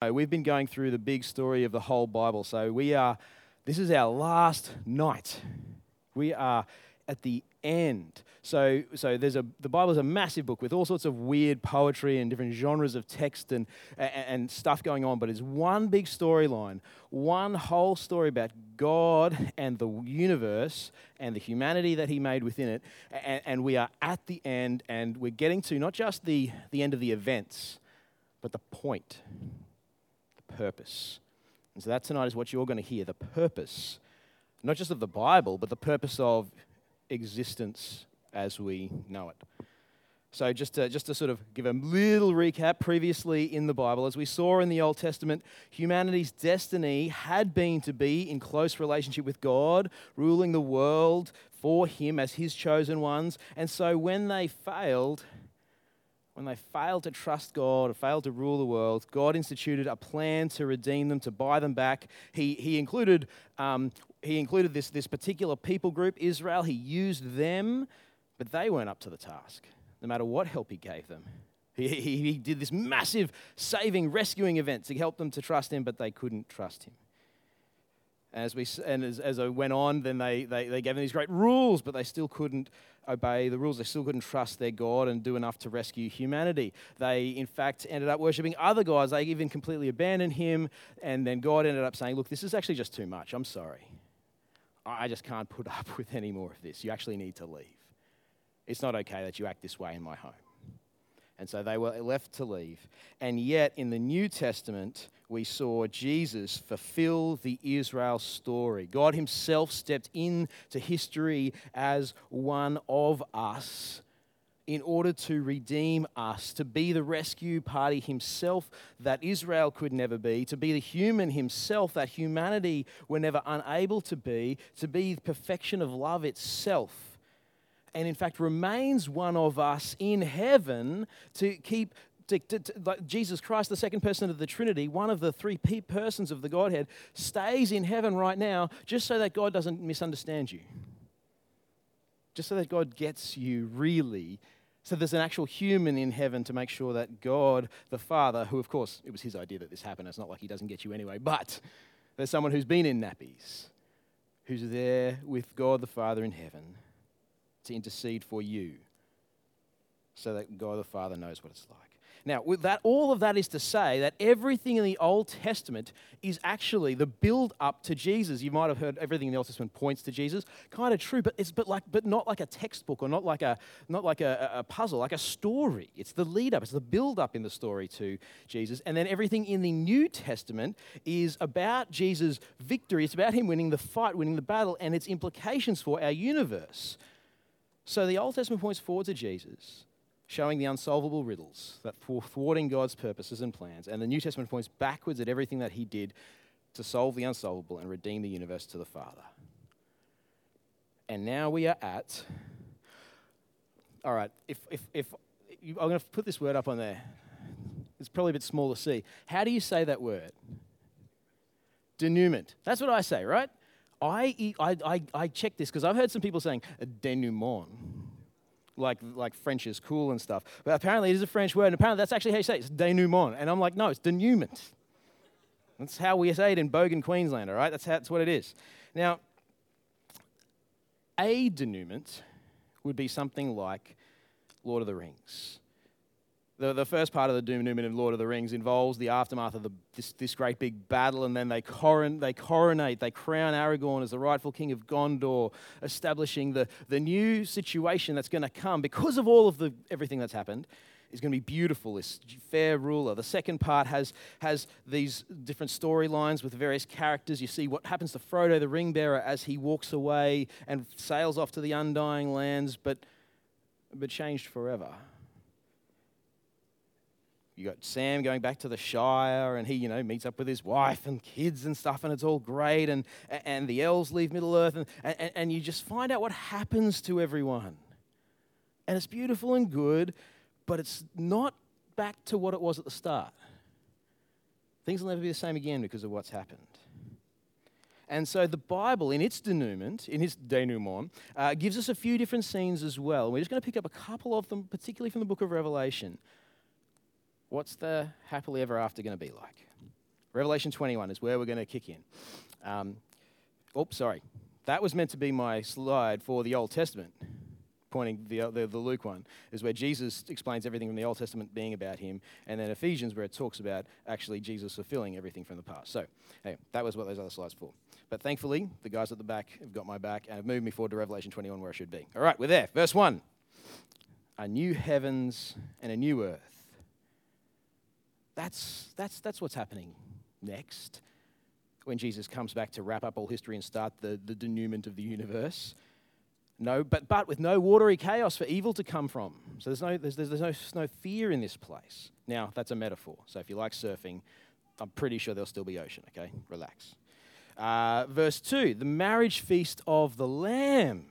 We've been going through the big story of the whole Bible. So we are, this is our last night. We are at the end. So, so there's a, the Bible is a massive book with all sorts of weird poetry and different genres of text and, and, and stuff going on, but it's one big storyline, one whole story about God and the universe and the humanity that He made within it. And, and we are at the end, and we're getting to not just the, the end of the events, but the point purpose. And so that tonight is what you're going to hear the purpose, not just of the Bible, but the purpose of existence as we know it. So, just to, just to sort of give a little recap, previously in the Bible, as we saw in the Old Testament, humanity's destiny had been to be in close relationship with God, ruling the world for Him as His chosen ones. And so, when they failed, when they failed to trust God or failed to rule the world, God instituted a plan to redeem them, to buy them back. He, he included, um, he included this, this particular people group, Israel. He used them, but they weren't up to the task, no matter what help he gave them. He, he, he did this massive saving, rescuing event to help them to trust him, but they couldn't trust him. As we, and as, as I went on, then they, they, they gave them these great rules, but they still couldn't obey the rules. They still couldn't trust their God and do enough to rescue humanity. They, in fact, ended up worshipping other gods. They even completely abandoned him. And then God ended up saying, Look, this is actually just too much. I'm sorry. I just can't put up with any more of this. You actually need to leave. It's not okay that you act this way in my home. And so they were left to leave. And yet, in the New Testament, we saw Jesus fulfill the Israel story. God Himself stepped into history as one of us in order to redeem us, to be the rescue party Himself that Israel could never be, to be the human Himself that humanity were never unable to be, to be the perfection of love itself and in fact remains one of us in heaven to keep to, to, to, like Jesus Christ, the second person of the Trinity, one of the three persons of the Godhead, stays in heaven right now just so that God doesn't misunderstand you. Just so that God gets you really. So there's an actual human in heaven to make sure that God, the Father, who of course it was his idea that this happened, it's not like he doesn't get you anyway, but there's someone who's been in nappies, who's there with God the Father in heaven to intercede for you so that God the Father knows what it's like. Now, with that, all of that is to say that everything in the Old Testament is actually the build up to Jesus. You might have heard everything in the Old Testament points to Jesus. Kind of true, but it's but like but not like a textbook or not like a not like a, a puzzle, like a story. It's the lead up, it's the build up in the story to Jesus. And then everything in the New Testament is about Jesus' victory. It's about him winning the fight, winning the battle, and its implications for our universe. So the Old Testament points forward to Jesus, showing the unsolvable riddles that thwarting God's purposes and plans, and the New Testament points backwards at everything that he did to solve the unsolvable and redeem the universe to the Father. And now we are at. All right, if, if, if I'm going to put this word up on there. It's probably a bit small to see. How do you say that word? Denouement. That's what I say, right? I, I, I, I checked this because I've heard some people saying uh, denouement, like, like French is cool and stuff. But apparently it is a French word, and apparently that's actually how you say it. It's denouement. And I'm like, no, it's denouement. That's how we say it in Bogan, Queensland, all right? That's, how, that's what it is. Now, a denouement would be something like Lord of the Rings. The, the first part of the denouement in Lord of the Rings involves the aftermath of the, this, this great big battle, and then they, coron, they coronate, they crown Aragorn as the rightful king of Gondor, establishing the, the new situation that's going to come because of all of the, everything that's happened. Is going to be beautiful, this fair ruler. The second part has, has these different storylines with various characters. You see what happens to Frodo, the ring bearer, as he walks away and sails off to the undying lands, but, but changed forever you got Sam going back to the Shire, and he, you know, meets up with his wife and kids and stuff, and it's all great. And, and the elves leave Middle Earth, and, and, and you just find out what happens to everyone. And it's beautiful and good, but it's not back to what it was at the start. Things will never be the same again because of what's happened. And so the Bible, in its denouement, in its denouement, uh, gives us a few different scenes as well. We're just going to pick up a couple of them, particularly from the book of Revelation. What's the happily ever after going to be like? Revelation 21 is where we're going to kick in. Um, oops, sorry. That was meant to be my slide for the Old Testament, pointing the, the, the Luke one, is where Jesus explains everything from the Old Testament being about him, and then Ephesians, where it talks about actually Jesus fulfilling everything from the past. So, hey, that was what those other slides for. But thankfully, the guys at the back have got my back and have moved me forward to Revelation 21, where I should be. All right, we're there. Verse 1 A new heavens and a new earth. That's, that's, that's what's happening next when Jesus comes back to wrap up all history and start the, the denouement of the universe. No, but, but with no watery chaos for evil to come from. So there's no, there's, there's, no, no fear in this place. Now, that's a metaphor. So if you like surfing, I'm pretty sure there'll still be ocean, okay? Relax. Uh, verse 2 the marriage feast of the Lamb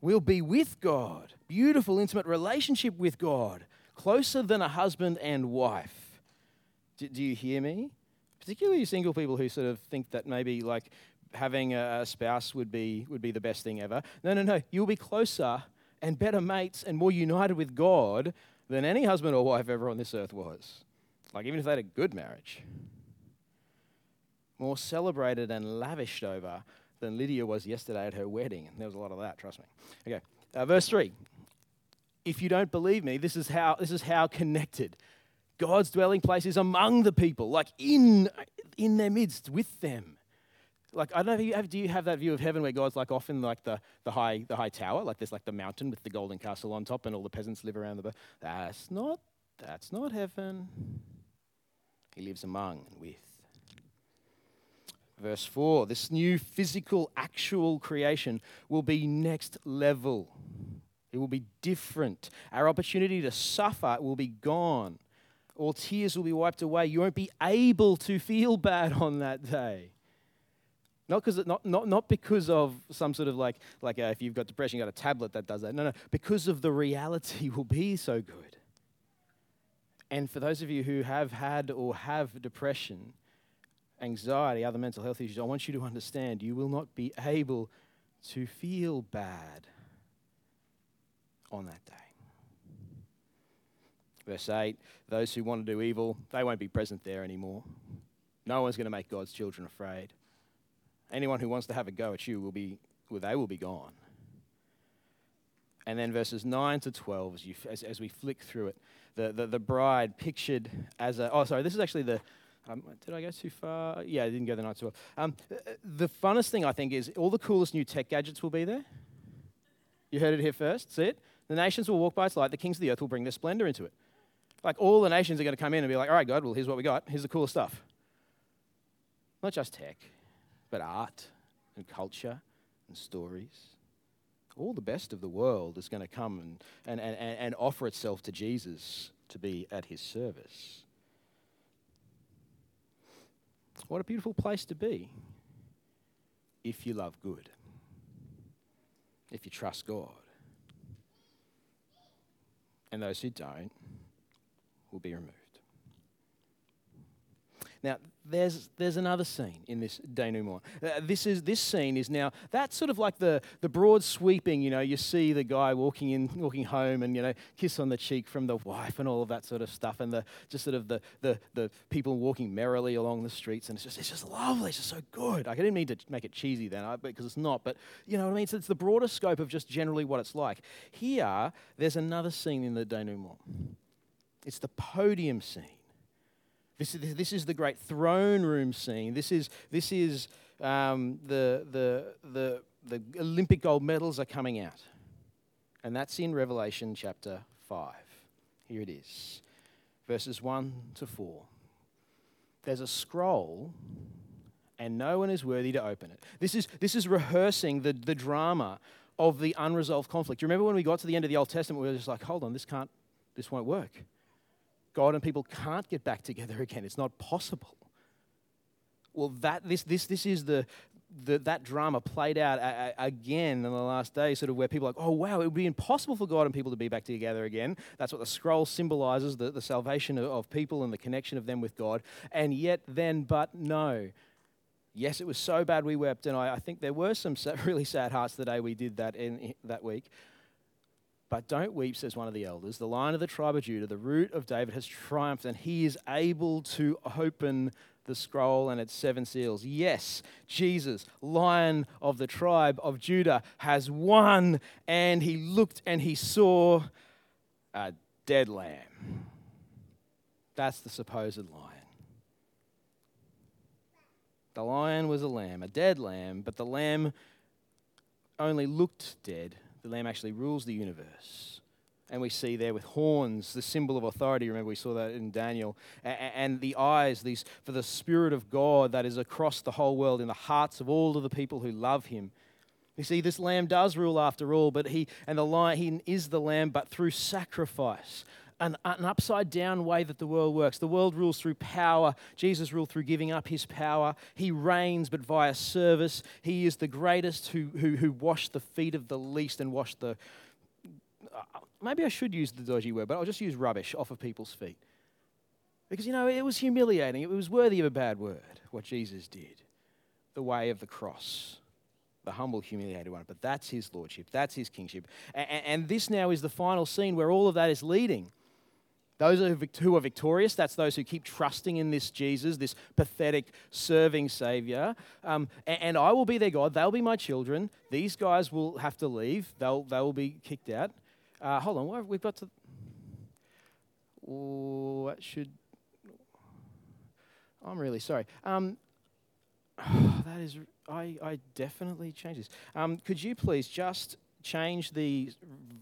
will be with God. Beautiful, intimate relationship with God, closer than a husband and wife. Do, do you hear me? Particularly single people who sort of think that maybe like having a spouse would be, would be the best thing ever. No, no, no. You'll be closer and better mates and more united with God than any husband or wife ever on this earth was. Like, even if they had a good marriage more celebrated and lavished over than Lydia was yesterday at her wedding. And there was a lot of that, trust me. Okay, uh, verse 3. If you don't believe me, this is how, this is how connected God's dwelling place is among the people, like in, in their midst with them. Like, I don't know if you have, do you have that view of heaven where God's like off in like the, the, high, the high tower? Like there's like the mountain with the golden castle on top and all the peasants live around the. That's not, that's not heaven. He lives among and with Verse 4 this new physical, actual creation will be next level. It will be different. Our opportunity to suffer will be gone. All tears will be wiped away. You won't be able to feel bad on that day. Not, because not, not, not because of some sort of like, like uh, if you've got depression, you've got a tablet that does that. No, no, because of the reality will be so good. And for those of you who have had or have depression, anxiety, other mental health issues, I want you to understand you will not be able to feel bad on that day. Verse 8 those who want to do evil, they won't be present there anymore. No one's going to make God's children afraid. Anyone who wants to have a go at you will be, well, they will be gone. And then verses 9 to 12, as, you, as, as we flick through it, the, the, the bride pictured as a, oh, sorry, this is actually the, um, did I go too far? Yeah, I didn't go the night too well. Um, the funnest thing I think is all the coolest new tech gadgets will be there. You heard it here first. See it? The nations will walk by its light. The kings of the earth will bring their splendor into it. Like all the nations are going to come in and be like, all right, God, well, here's what we got. Here's the coolest stuff. Not just tech, but art and culture and stories. All the best of the world is going to come and, and, and, and offer itself to Jesus to be at his service. What a beautiful place to be if you love good, if you trust God. And those who don't will be removed. Now, there's, there's another scene in this denouement. Uh, this, is, this scene is now, that's sort of like the, the broad sweeping, you know, you see the guy walking in, walking home and, you know, kiss on the cheek from the wife and all of that sort of stuff and the, just sort of the, the, the people walking merrily along the streets and it's just, it's just lovely, it's just so good. I didn't mean to make it cheesy then, because it's not, but you know what I mean? So it's the broader scope of just generally what it's like. Here, there's another scene in the denouement. It's the podium scene. This is, this is the great throne room scene. This is, this is um, the, the, the, the Olympic gold medals are coming out. And that's in Revelation chapter 5. Here it is, verses 1 to 4. There's a scroll, and no one is worthy to open it. This is, this is rehearsing the, the drama of the unresolved conflict. You remember when we got to the end of the Old Testament, we were just like, hold on, this can't, this won't work. God and people can't get back together again. It's not possible. Well, that, this, this, this is the, the, that drama played out a, a, again in the last day, sort of where people are like, oh, wow, it would be impossible for God and people to be back together again. That's what the scroll symbolizes the, the salvation of, of people and the connection of them with God. And yet, then, but no. Yes, it was so bad we wept, and I, I think there were some really sad hearts the day we did that in, in that week. But don't weep, says one of the elders. The lion of the tribe of Judah, the root of David, has triumphed, and he is able to open the scroll and its seven seals. Yes, Jesus, lion of the tribe of Judah, has won, and he looked and he saw a dead lamb. That's the supposed lion. The lion was a lamb, a dead lamb, but the lamb only looked dead. The lamb actually rules the universe. And we see there with horns, the symbol of authority. Remember, we saw that in Daniel. And the eyes, these for the Spirit of God that is across the whole world in the hearts of all of the people who love Him. You see, this lamb does rule after all, but he and the lion he is the lamb, but through sacrifice an, an upside down way that the world works. The world rules through power. Jesus ruled through giving up his power. He reigns, but via service. He is the greatest who, who, who washed the feet of the least and washed the. Uh, maybe I should use the dodgy word, but I'll just use rubbish off of people's feet. Because, you know, it was humiliating. It was worthy of a bad word, what Jesus did. The way of the cross the humble, humiliated one. But that's his lordship, that's his kingship. And, and, this now is the final scene where all of that is leading. Those who are victorious, that's those who keep trusting in this Jesus, this pathetic, serving Savior. Um, and, I will be their God. They'll be my children. These guys will have to leave, they'll, they will be kicked out. Uh, hold on, we've got to. What should. I'm really sorry. Um, oh, that is. I, I definitely changed this. Um, could you please just change the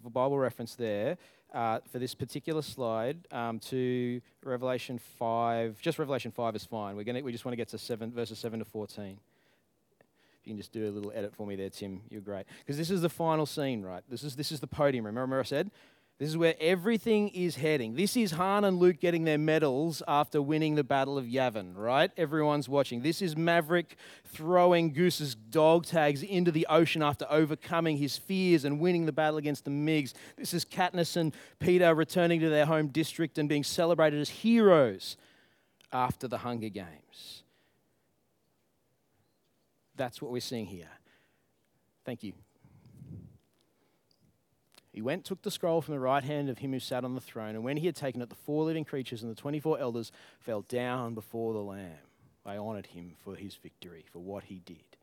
Bible reference there uh, for this particular slide um, to Revelation 5. Just Revelation 5 is fine. We're gonna, we just want to get to seven, verses 7 to 14. If you can just do a little edit for me there, Tim, you're great. Because this is the final scene, right? This is, this is the podium. Remember I said? This is where everything is heading. This is Han and Luke getting their medals after winning the Battle of Yavin, right? Everyone's watching. This is Maverick throwing Goose's dog tags into the ocean after overcoming his fears and winning the battle against the Migs. This is Katniss and Peter returning to their home district and being celebrated as heroes after the Hunger Games. That's what we're seeing here. Thank you. He went, took the scroll from the right hand of him who sat on the throne, and when he had taken it, the four living creatures and the 24 elders fell down before the Lamb. They honored him for his victory, for what he did.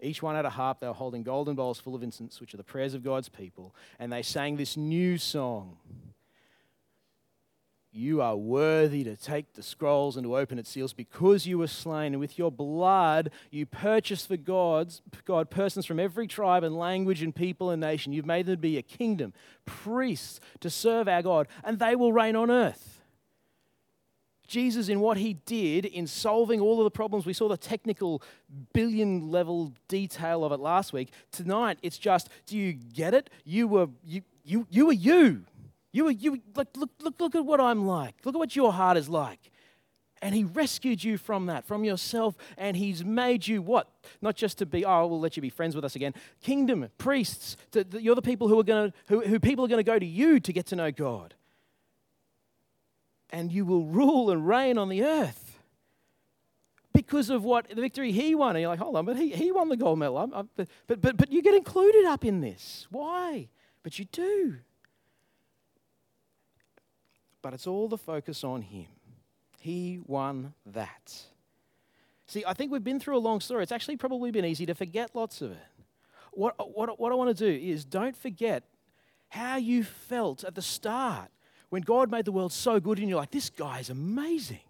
Each one had a harp. They were holding golden bowls full of incense, which are the prayers of God's people. And they sang this new song you are worthy to take the scrolls and to open its seals because you were slain. And with your blood, you purchased for God's, God persons from every tribe and language and people and nation. You've made them to be a kingdom, priests to serve our God, and they will reign on earth. Jesus, in what he did in solving all of the problems, we saw the technical billion level detail of it last week. Tonight, it's just, do you get it? You were you, you, you were you. You, you like, look, look, look at what I'm like. Look at what your heart is like. And he rescued you from that, from yourself, and he's made you what? Not just to be, oh, we'll let you be friends with us again. Kingdom, priests, to, to, you're the people who are going to, who, who people are going to go to you to get to know God. And you will rule and reign on the earth because of what the victory he won. And you're like, hold on, but he, he won the gold medal. I'm, I'm, but, but, but you get included up in this. Why? But you do but it's all the focus on Him. He won that. See, I think we've been through a long story. It's actually probably been easy to forget lots of it. What, what, what I want to do is don't forget how you felt at the start when God made the world so good and you're like, this guy is amazing.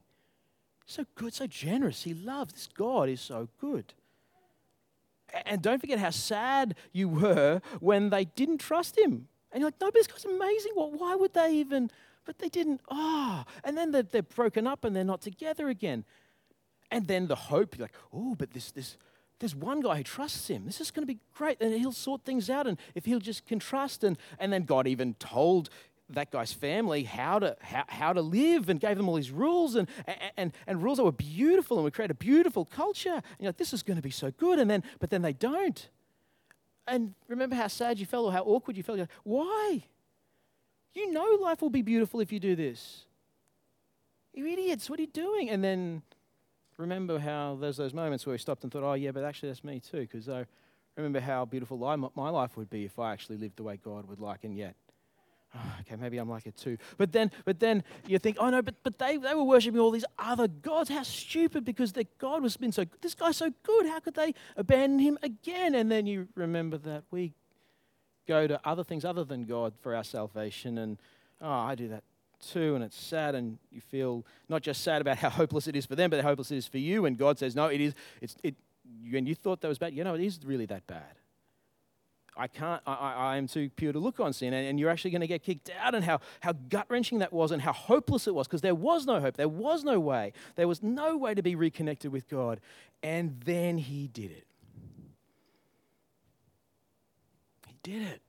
So good, so generous. He loves. This God is so good. And don't forget how sad you were when they didn't trust him. And you're like, no, but this guy's amazing. Well, why would they even but they didn't. Ah, oh. and then they're, they're broken up and they're not together again. And then the hope, you're like, oh, but this, this, there's one guy who trusts him. This is going to be great. And he'll sort things out. And if he'll just can trust. And, and then God even told that guy's family how to, how, how to live and gave them all these rules and, and, and rules that were beautiful and would create a beautiful culture. And you're like, this is going to be so good. And then, but then they don't. And remember how sad you felt or how awkward you felt. Like, Why? You know life will be beautiful if you do this. You idiots, what are you doing? And then remember how there's those moments where we stopped and thought, oh, yeah, but actually that's me too, because I remember how beautiful my life would be if I actually lived the way God would like, and yet okay, maybe I'm like it too. But then, but then you think, oh no, but, but they, they were worshiping all these other gods. How stupid because their God was been so this guy's so good. How could they abandon him again? And then you remember that we go to other things other than God for our salvation. And oh, I do that too, and it's sad, and you feel not just sad about how hopeless it is for them, but how hopeless it is for you. And God says, no, it is. It's it. And you thought that was bad. You know, it is really that bad. I can't, I, I, am too pure to look on sin. And, and you're actually going to get kicked out, and how, how gut wrenching that was, and how hopeless it was, because there was no hope. There was no way. There was no way to be reconnected with God. And then He did it. He did it.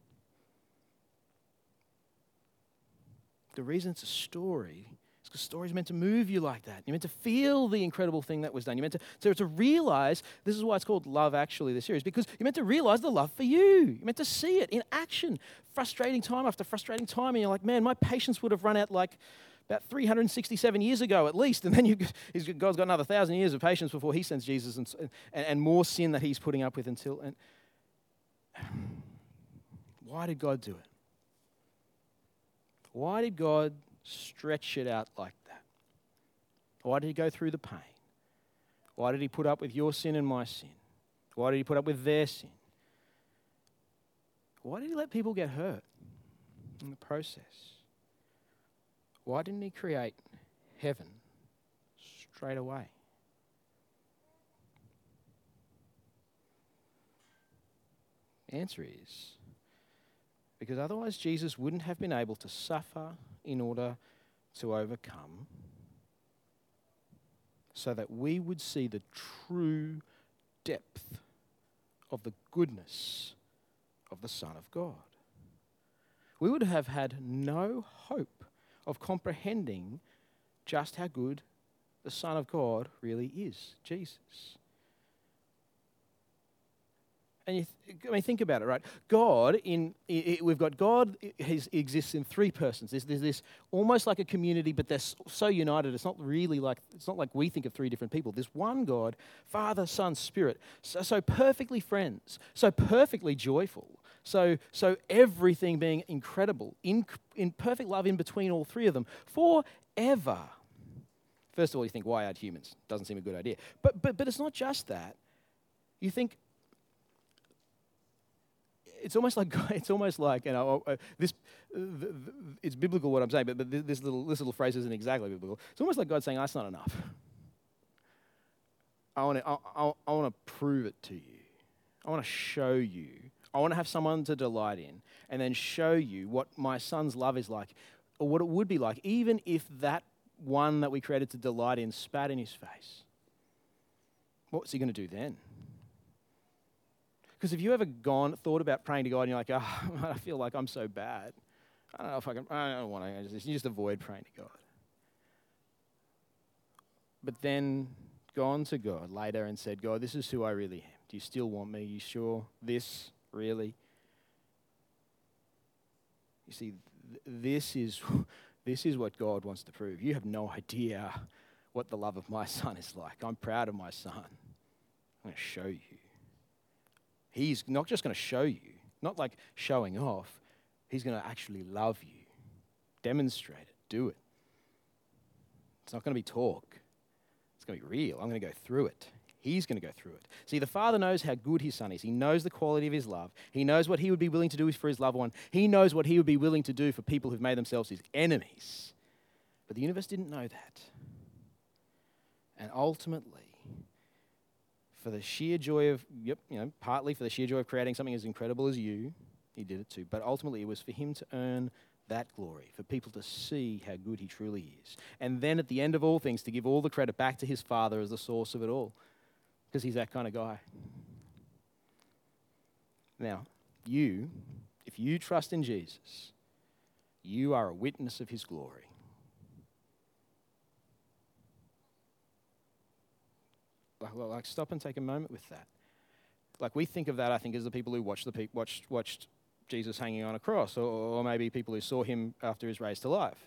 The reason it's a story is because stories meant to move you like that. You're meant to feel the incredible thing that was done. You're meant to, to, to realize this is why it's called Love Actually, the series, because you're meant to realize the love for you. You're meant to see it in action. Frustrating time after frustrating time, and you're like, man, my patience would have run out like about 367 years ago at least. And then you, God's got another thousand years of patience before he sends Jesus and, and, and more sin that he's putting up with until. And why did God do it? Why did God stretch it out like that? Why did He go through the pain? Why did He put up with your sin and my sin? Why did He put up with their sin? Why did He let people get hurt in the process? Why didn't He create heaven straight away? The answer is because otherwise, Jesus wouldn't have been able to suffer in order to overcome, so that we would see the true depth of the goodness of the Son of God. We would have had no hope of comprehending just how good the Son of God really is, Jesus. And you th- I mean, think about it, right? God, in we've got God has, exists in three persons. There's, there's this almost like a community, but they're so united. It's not really like it's not like we think of three different people. There's one God, Father, Son, Spirit. So, so perfectly friends, so perfectly joyful, so so everything being incredible, in in perfect love in between all three of them forever. First of all, you think, why add humans? Doesn't seem a good idea. But but but it's not just that. You think it's almost like it's almost like you know this. Uh, it's biblical what I'm saying, but, but this little this little phrase isn't exactly biblical. It's almost like God saying, "That's not enough. I want to I, I, I want to prove it to you. I want to show you. I want to have someone to delight in, and then show you what my son's love is like, or what it would be like, even if that one that we created to delight in spat in his face. What's he going to do then? Because have you ever gone, thought about praying to God and you're like, oh, I feel like I'm so bad. I don't know if I can, I don't want to. Just, you just avoid praying to God. But then gone to God later and said, God, this is who I really am. Do you still want me? You sure this really? You see, th- this is, this is what God wants to prove. You have no idea what the love of my son is like. I'm proud of my son. I'm going to show you. He's not just going to show you, not like showing off, He's going to actually love you. Demonstrate it, do it. It's not going to be talk, it's going to be real. I'm going to go through it. He's going to go through it. See, the Father knows how good His Son is. He knows the quality of His love. He knows what He would be willing to do for His loved one. He knows what He would be willing to do for people who've made themselves His enemies. But the universe didn't know that. And ultimately, for the sheer joy of, yep, you know, partly for the sheer joy of creating something as incredible as you, he did it too. But ultimately, it was for him to earn that glory, for people to see how good he truly is. And then at the end of all things, to give all the credit back to his Father as the source of it all, because he's that kind of guy. Now, you, if you trust in Jesus, you are a witness of his glory. Like, like stop and take a moment with that. Like we think of that, I think, as the people who watched the pe- watched watched Jesus hanging on a cross, or, or maybe people who saw him after his raised to life.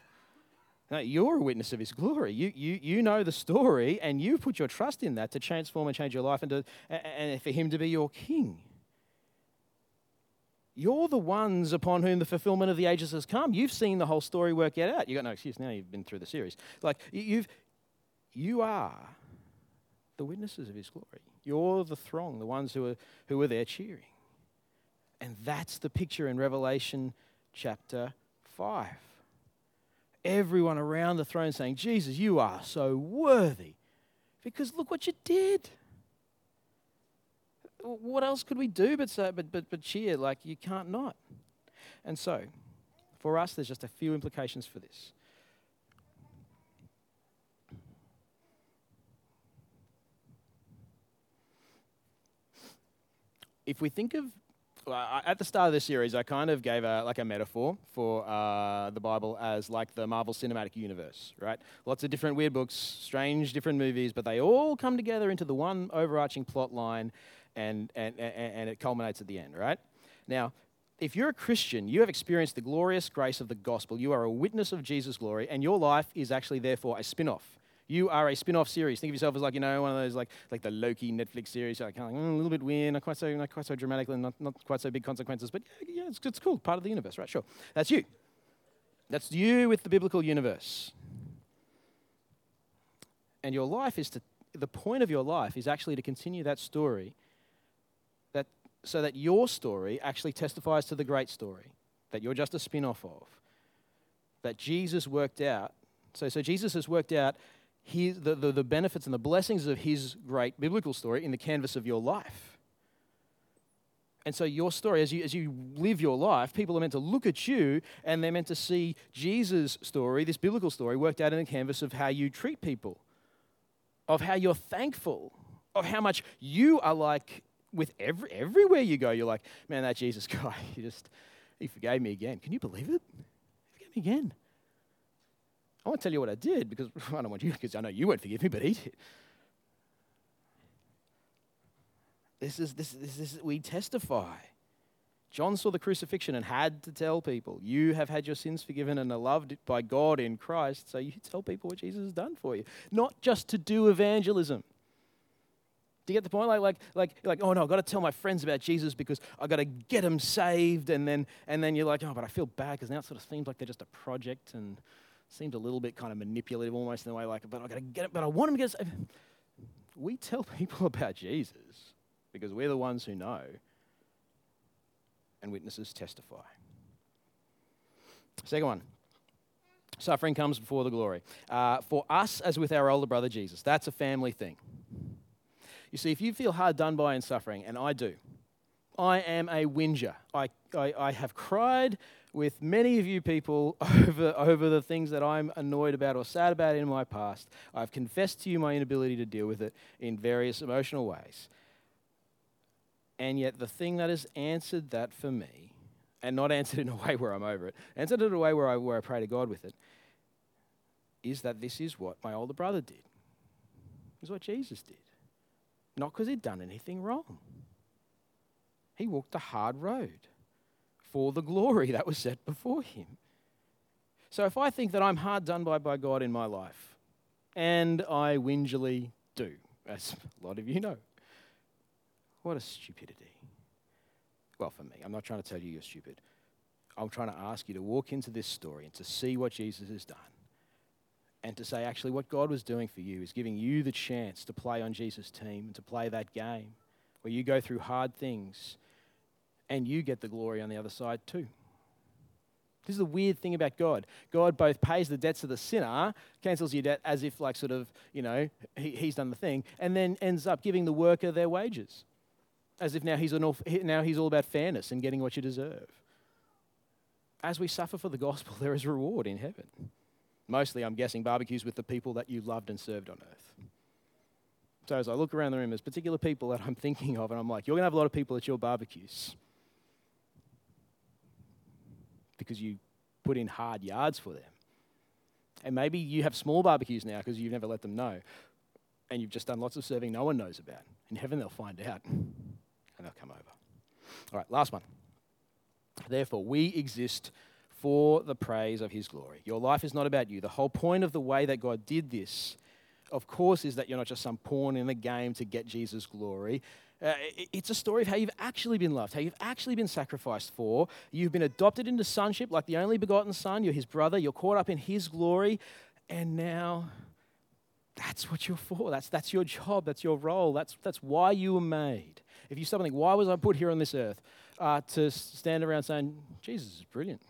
You're a witness of his glory. You, you, you know the story, and you put your trust in that to transform and change your life and, to, and for him to be your king. You're the ones upon whom the fulfillment of the ages has come. You've seen the whole story work out. You've got no excuse now. You've been through the series. Like you've, you are the witnesses of His glory. You're the throng, the ones who are who are there cheering. And that's the picture in Revelation chapter five. Everyone around the throne saying, "Jesus, you are so worthy," because look what you did what else could we do but, say, but, but, but cheer? Like, you can't not. And so, for us, there's just a few implications for this. If we think of at the start of the series, I kind of gave a, like a metaphor for uh, the Bible as like the Marvel Cinematic Universe, right? Lots of different weird books, strange different movies, but they all come together into the one overarching plot line and, and, and, and it culminates at the end, right? Now, if you're a Christian, you have experienced the glorious grace of the gospel. You are a witness of Jesus' glory, and your life is actually, therefore, a spin off. You are a spin off series. Think of yourself as like, you know, one of those like, like the Loki Netflix series, like, kind of like mm, a little bit weird, not quite so, not quite so dramatic, and not, not quite so big consequences, but yeah, yeah it's, it's cool, part of the universe, right? Sure. That's you. That's you with the biblical universe. And your life is to, the point of your life is actually to continue that story that so that your story actually testifies to the great story that you're just a spin off of. That Jesus worked out. So, so Jesus has worked out his, the, the, the benefits and the blessings of his great biblical story in the canvas of your life. And so, your story, as you, as you live your life, people are meant to look at you and they're meant to see Jesus' story, this biblical story, worked out in the canvas of how you treat people, of how you're thankful, of how much you are like with every, everywhere you go, you're like, man, that Jesus guy, he just, he forgave me again. Can you believe it? He forgave me again. I won't tell you what I did because I don't want you, because I know you won't forgive me, but he did. This is, this, this is, we testify. John saw the crucifixion and had to tell people, You have had your sins forgiven and are loved by God in Christ. So you tell people what Jesus has done for you. Not just to do evangelism, do you get the point? Like, like, like, like oh no, I've got to tell my friends about Jesus because I've got to get them saved. And then, and then you're like, oh, but I feel bad because now it sort of seems like they're just a project and seems a little bit kind of manipulative almost in the way like, but I've got to get it, but I want them to get saved. We tell people about Jesus because we're the ones who know and witnesses testify. Second one. Suffering comes before the glory. Uh, for us, as with our older brother Jesus, that's a family thing. You see, if you feel hard done by in suffering, and I do, I am a whinger. I, I, I, have cried with many of you people over, over the things that I'm annoyed about or sad about in my past. I've confessed to you my inability to deal with it in various emotional ways. And yet, the thing that has answered that for me, and not answered in a way where I'm over it, answered it in a way where I, where I pray to God with it, is that this is what my older brother did. Is what Jesus did. Not because he'd done anything wrong. He walked the hard road for the glory that was set before him. So if I think that I'm hard done by by God in my life, and I whingerly do, as a lot of you know, what a stupidity. Well, for me, I'm not trying to tell you you're stupid. I'm trying to ask you to walk into this story and to see what Jesus has done and to say, actually, what God was doing for you is giving you the chance to play on Jesus' team and to play that game where you go through hard things and you get the glory on the other side too. This is the weird thing about God. God both pays the debts of the sinner, cancels your debt as if, like, sort of, you know, he, he's done the thing, and then ends up giving the worker their wages, as if now he's, an all, now he's all about fairness and getting what you deserve. As we suffer for the gospel, there is reward in heaven. Mostly, I'm guessing, barbecues with the people that you loved and served on earth. So as I look around the room, there's particular people that I'm thinking of, and I'm like, you're going to have a lot of people at your barbecues because you put in hard yards for them. And maybe you have small barbecues now because you've never let them know. And you've just done lots of serving no one knows about. In heaven, they'll find out and they'll come over. All right, last one. Therefore, we exist for the praise of his glory. Your life is not about you. The whole point of the way that God did this of course, is that you're not just some pawn in the game to get Jesus' glory. Uh, it's a story of how you've actually been loved, how you've actually been sacrificed for. You've been adopted into sonship like the only begotten Son. You're his brother. You're caught up in his glory. And now that's what you're for. That's, that's your job. That's your role. That's, that's why you were made. If you stop and think, why was I put here on this earth? Uh, to stand around saying, Jesus is brilliant.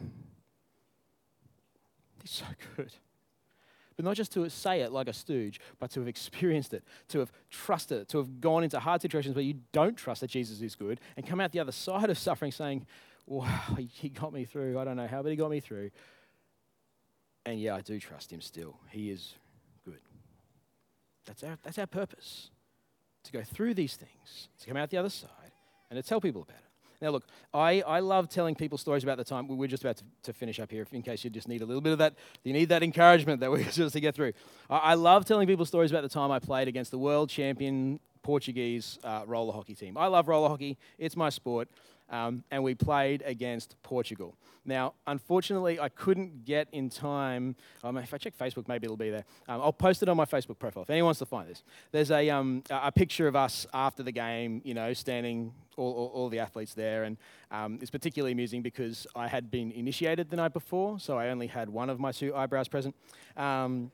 He's so good. But not just to say it like a stooge, but to have experienced it, to have trusted it, to have gone into hard situations where you don't trust that Jesus is good and come out the other side of suffering saying, wow, he got me through. I don't know how, but he got me through. And yeah, I do trust him still. He is good. That's our, that's our purpose to go through these things, to come out the other side, and to tell people about it. Now, look, I, I love telling people stories about the time. We're just about to, to finish up here, in case you just need a little bit of that. You need that encouragement that we're just to get through. I, I love telling people stories about the time I played against the world champion Portuguese uh, roller hockey team. I love roller hockey, it's my sport um, and we played against Portugal. Now, unfortunately, I couldn't get in time. Um, if I check Facebook, maybe it'll be there. Um, I'll post it on my Facebook profile if anyone wants to find this. There's a, um, a picture of us after the game, you know, standing, all, all, all the athletes there. And um, it's particularly amusing because I had been initiated the night before, so I only had one of my two eyebrows present. Um,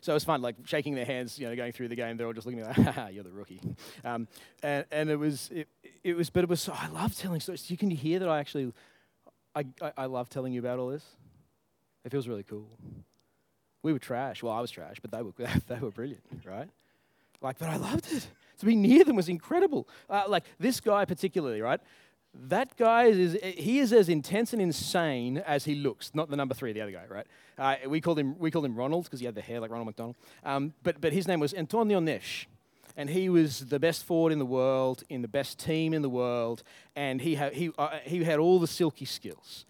so it was fun, like shaking their hands, you know, going through the game. They're all just looking at me like, Haha, you're the rookie. Um, and, and it was, it, it was, but it was, so, I love telling stories. You can hear that I actually, I, I, I love telling you about all this. It feels really cool. We were trash. Well, I was trash, but they were, they were brilliant, right? Like, but I loved it. To be near them was incredible. Uh, like this guy particularly, right? That guy is he is as intense and insane as he looks. Not the number three, the other guy, right? Uh, we called him we called him Ronald because he had the hair like Ronald McDonald. Um, but but his name was Antonio Nesh, and he was the best forward in the world, in the best team in the world, and he had he uh, he had all the silky skills.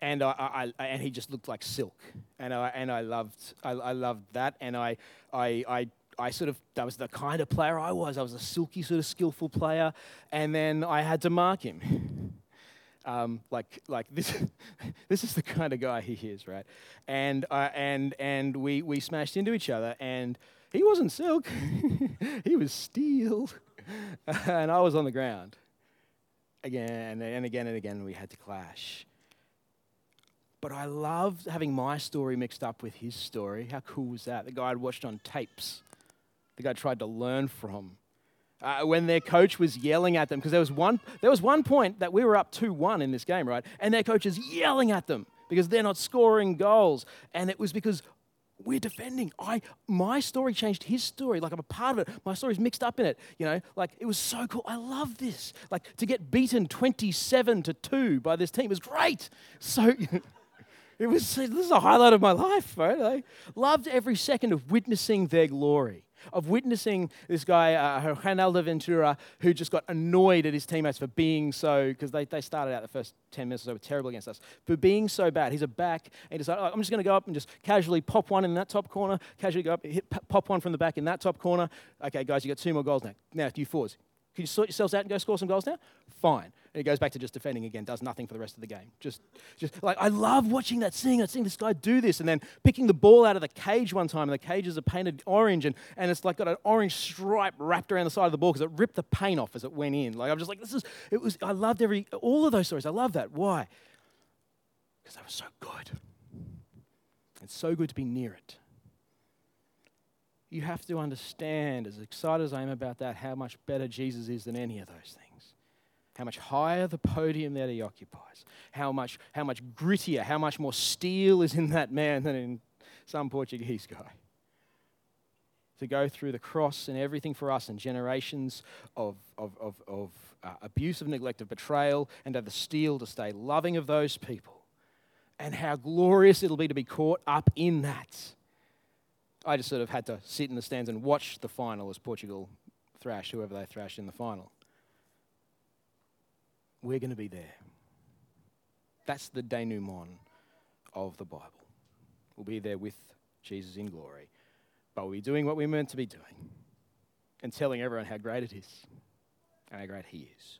And I, I, and he just looked like silk, and I and I loved I, I loved that, and I I I I sort of, that was the kind of player I was. I was a silky, sort of skillful player. And then I had to mark him. Um, like, like this, this is the kind of guy he is, right? And, uh, and, and we, we smashed into each other, and he wasn't silk, he was steel. and I was on the ground. Again and again and again, we had to clash. But I loved having my story mixed up with his story. How cool was that? The guy I'd watched on tapes the guy tried to learn from. Uh, when their coach was yelling at them, because there was one there was one point that we were up 2-1 in this game, right? And their coach is yelling at them because they're not scoring goals. And it was because we're defending. I my story changed his story. Like I'm a part of it. My story's mixed up in it. You know, like it was so cool. I love this. Like to get beaten 27 to 2 by this team was great. So it was this is a highlight of my life, right? I loved every second of witnessing their glory of witnessing this guy, uh, Reinaldo Ventura, who just got annoyed at his teammates for being so, because they, they started out the first 10 minutes so were terrible against us, for being so bad. He's a back, and he decided, oh, I'm just going to go up and just casually pop one in that top corner, casually go up, hit, pop one from the back in that top corner. Okay, guys, you got two more goals now. Now, you forwards. Can you sort yourselves out and go score some goals now? Fine. And he goes back to just defending again, does nothing for the rest of the game. Just, just like, I love watching that, seeing, that seeing this guy do this, and then picking the ball out of the cage one time, and the cages are painted orange, and, and it's like got an orange stripe wrapped around the side of the ball because it ripped the paint off as it went in. Like, I'm just like, this is, it was, I loved every, all of those stories. I love that. Why? Because they were so good. It's so good to be near it you have to understand, as excited as I am about that, how much better Jesus is than any of those things. How much higher the podium that he occupies. How much, how much grittier, how much more steel is in that man than in some Portuguese guy. To go through the cross and everything for us and generations of, of, of, of uh, abuse, of neglect, of betrayal, and of the steel to stay loving of those people. And how glorious it'll be to be caught up in that I just sort of had to sit in the stands and watch the final as Portugal thrashed whoever they thrashed in the final. We're going to be there. That's the denouement of the Bible. We'll be there with Jesus in glory, but we'll be doing what we're meant to be doing and telling everyone how great it is and how great He is.